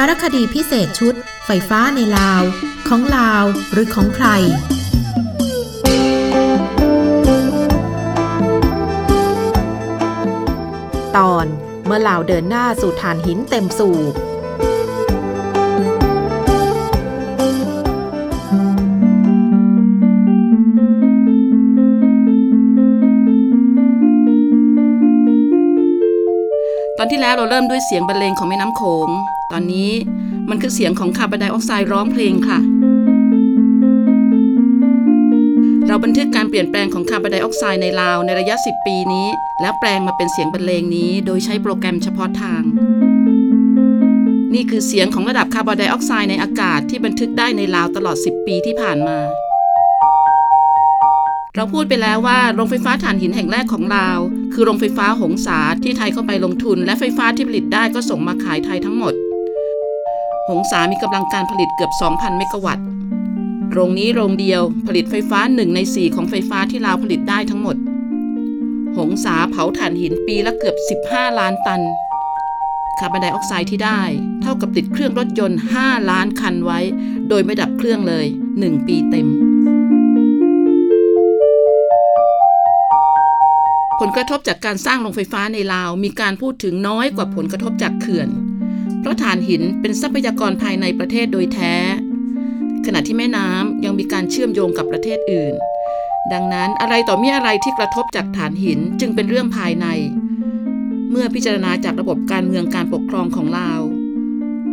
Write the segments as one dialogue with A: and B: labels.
A: ารคดีพิเศษชุด ไฟฟ้าในลาว ของลาวหรือของใคร ตอนเมื่อลาวเดินหน้าสู่ฐานหินเต็มสูบ
B: ตอนที่แล้วเราเริ่มด้วยเสียงบรรเลงของแม่น้ำโขง ตอนนี้มันคือเสียงของคาร์บอนไดออกไซด์ร้องเพลงค่ะ เราบันทึกการเปลี่ยนแปลงของคาร์บอนไดออกไซด์ในลาวในระยะ 10 ปีนี้ แล้วแปลงมาเป็นเสียงบรรเลงนี้ โดยใช้โปรแกรมเฉพาะทาง นี่คือเสียงของระดับคาร์บอนไดออกไซด์ในอากาศที่บันทึกได้ในลาวตลอด 10 ปีที่ผ่านมาเราพูดไปแล้วว่าโรงไฟฟ้าถ่านหินแห่งแรกของลาว คือโรงไฟฟ้าหงสาที่ไทยเข้าไปลงทุน และไฟฟ้าที่ผลิตได้ก็ส่งมาขายไทยทั้งหมด หงสามีกำลังการผลิตเกือบ 2,000 เมกะวัตต์ โรงนี้โรงเดียวผลิตไฟฟ้า 1 ใน 4 ของไฟฟ้าที่ลาวผลิตได้ทั้งหมด หงสาเผาถ่านหินปีละเกือบ 15 ล้านตัน คาร์บอนไดออกไซด์ที่ได้ เท่ากับติดเครื่องรถยนต์ 5 ล้านคันไว้ โดยไม่ดับเครื่องเลย 1 ปีเต็มผลกระทบจากการสร้างโรงไฟฟ้าในลาวมีการพูดถึงน้อยกว่าผลกระทบจากเขื่อน เพราะถ่านหินเป็นทรัพยากรภายในประเทศโดยแท้ ขณะที่แม่น้ำยังมีการเชื่อมโยงกับประเทศอื่น ดังนั้นอะไรต่อมีอะไรที่กระทบจากถ่านหินจึงเป็นเรื่องภายใน เมื่อพิจารณาจากระบบการเมืองการปกครองของลาว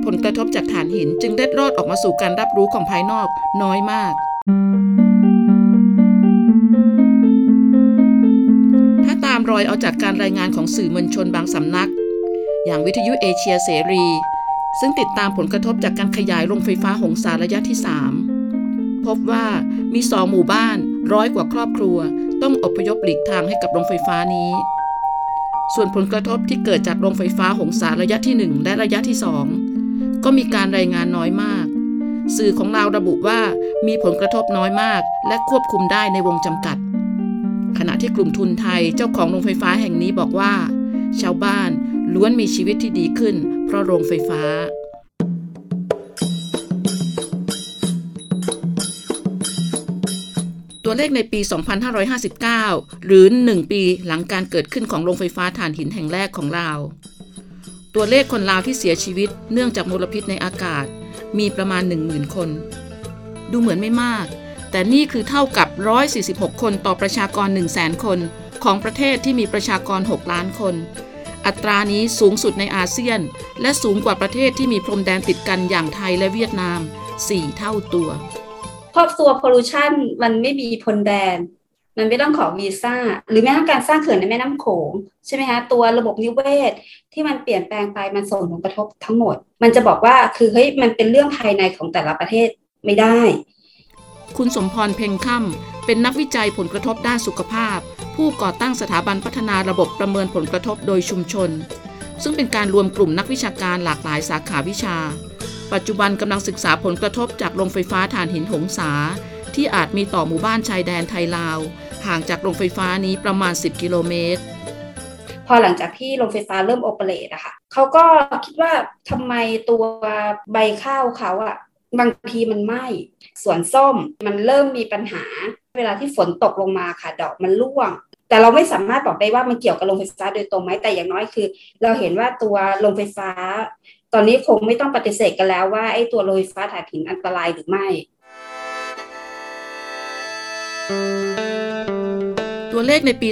B: ผลกระทบจากถ่านหินจึงเล็ดรอดออกมาสู่การรับรู้ของภายนอกน้อยมากถ้าตามรอยเอาจากการรายงานของสื่อมวลชนบางสำนัก อย่างวิทยุเอเชียเสรี ซึ่งติดตามผลกระทบจากการขยายโรงไฟฟ้าหงสาระยะที่ 3 พบว่ามีสองหมู่บ้านร้อยกว่าครอบครัว ต้องอพยพหลีกทางให้กับโรงไฟฟ้านี้ ส่วนผลกระทบที่เกิดจากโรงไฟฟ้าหงสาระยะที่ 1 และระยะที่ 2 ก็มีการรายงานน้อยมาก สื่อของเราระบุว่ามีผลกระทบน้อยมาก และควบคุมได้ในวงจำกัด ขณะที่กลุ่มทุนไทยเจ้าของโรงไฟฟ้าแห่งนี้บอกว่า ชาวบ้าน ล้วนมีชีวิตที่ดีขึ้น เพราะโรงไฟฟ้า ตัวเลขในปี 2559 หรือ 1 ปีหลังการเกิดขึ้นของโรงไฟฟ้าถ่านหินแห่งแรกของลาว ตัวเลขคนลาวที่เสียชีวิตเนื่องจากมลพิษในอากาศ มีประมาณ 10,000 คน ดูเหมือนไม่มากแต่นี่คือเท่ากับ 146 คนต่อประชากร 100,000 คน ของประเทศที่มีประชากร 6 ล้านคน อัตรานี้สูงสุดในอาเซียน และสูงกว่าประเทศที่มีพรมแดนติดกันอย่างไทยและเวียดนาม 4 เท่าตัว
C: ครอบครัวพอลูชันมันไม่มีพรมแดน มันไม่ต้องขอวีซ่า หรือแม้กระทั่งการสร้างเขื่อนในแม่น้ำโขงใช่ไหมคะตัวระบบนิเวศ ที่มันเปลี่ยนแปลงไปมันส่งผลกระทบทั้งหมด มันจะบอกว่าคือเฮ้ยมันเป็นเรื่องภายในของแต่ละประเทศไม่ได้
B: คุณสมพรเพ็งค่ำเป็นนักวิจัยผลกระทบด้านสุขภาพ ผู้ก่อตั้งสถาบันพัฒนาระบบประเมินผลกระทบโดยชุมชน ซึ่งเป็นการรวมกลุ่มนักวิชาการหลากหลายสาขาวิชา ปัจจุบันกำลังศึกษาผลกระทบจากโรงไฟฟ้าถ่านหินหงสา ที่อาจมีต่อหมู่บ้านชายแดนไทยลาว ห่างจากโรงไฟฟ้านี้ประมาณ 10 กิโลเมตร
C: พอหลังจากที่โรงไฟฟ้าเริ่มโอเปเรตอะค่ะเขาก็คิดว่าทำไมตัวใบข้าวเขาอะบางทีมันไหม้สวนส้มมันเริ่มมีปัญหา เวลาที่ฝนตกลงมาค่ะ ดอกมันร่วง แต่เราไม่สามารถบอกได้ว่ามันเกี่ยวกับโรงไฟฟ้าโดยตรงไหมแต่อย่างน้อยคือ เราเห็นว่าตัวโรงไฟฟ้า ตอนนี้คงไม่ต้องปฏิเสธกันแล้วว่าไอ้ตัวโรงไฟฟ้าถ่านหินอันตรายหรือไม่
B: ตัวเลขในปี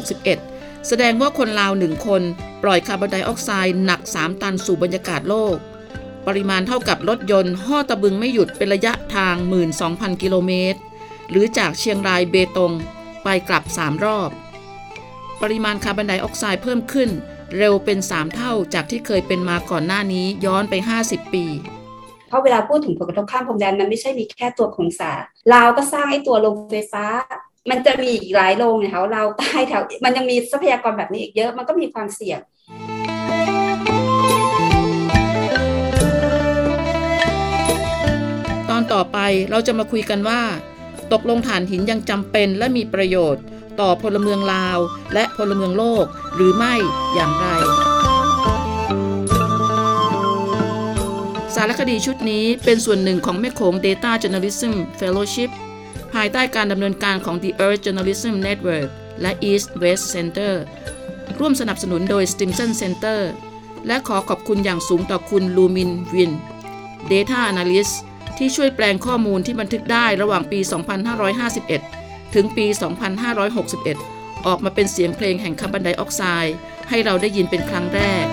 B: 2561 แสดงว่าคนลาวหนึ่งคนปล่อยคาร์บอนไดออกไซด์หนัก 3 ตันสู่บรรยากาศโลกปริมาณเท่ากับรถยนต์ห่อตะบึงไม่หยุดเป็นระยะทาง 12,000 กิโลเมตร หรือจากเชียงรายเบตง ไปกลับ 3 รอบ ปริมาณคาร์บอนไดออกไซด์เพิ่มขึ้น เร็วเป็น 3 เท่าจากที่เคยเป็นมาก่อนหน้านี้ย้อนไป 50 ปี
C: เพราะเวลาพูดถึงผลกระทบข้ามพรมแดนมันไม่ใช่มีแค่ตัวของสาลาวก็สร้างไอ้ตัวโรงไฟฟ้า มันจะมีอีกหลายโรงในแถวเราวใต้แถวมันยังมีทรัพยากรแบบนี้อีกเยอะมันก็มีความเสี่ยง
B: ตอนต่อไปเราจะมาคุยกันว่า ตกลงถ่านหินยังจำเป็นและมีประโยชน์ ต่อพลเมืองลาว และพลเมืองโลกหรือไม่อย่างไร สารคดีชุดนี้เป็นส่วนหนึ่งของแม่โขง Data Journalism Fellowship ภายใต้การดำเนินการของ The Earth Journalism Network และ East West Center ร่วมสนับสนุนโดย Stimson Center และขอขอบคุณอย่างสูงต่อคุณลูมินวิน Data Analyst ที่ช่วยแปลงข้อมูลที่บันทึกได้ระหว่างปี 2551 ถึงปี 2561 ออกมาเป็นเสียงเพลงแห่งคาร์บอนไดออกไซด์ให้เราได้ยินเป็นครั้งแรก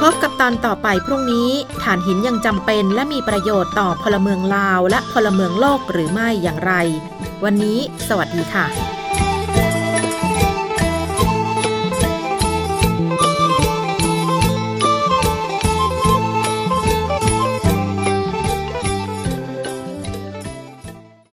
A: พบกับตอนต่อไปพรุ่งนี้ถ่านหินยังจำเป็นและมีประโยชน์ต่อพลเมืองลาวและพลเมืองโลกหรือไม่อย่างไร วันนี้ สวัสดีค่ะ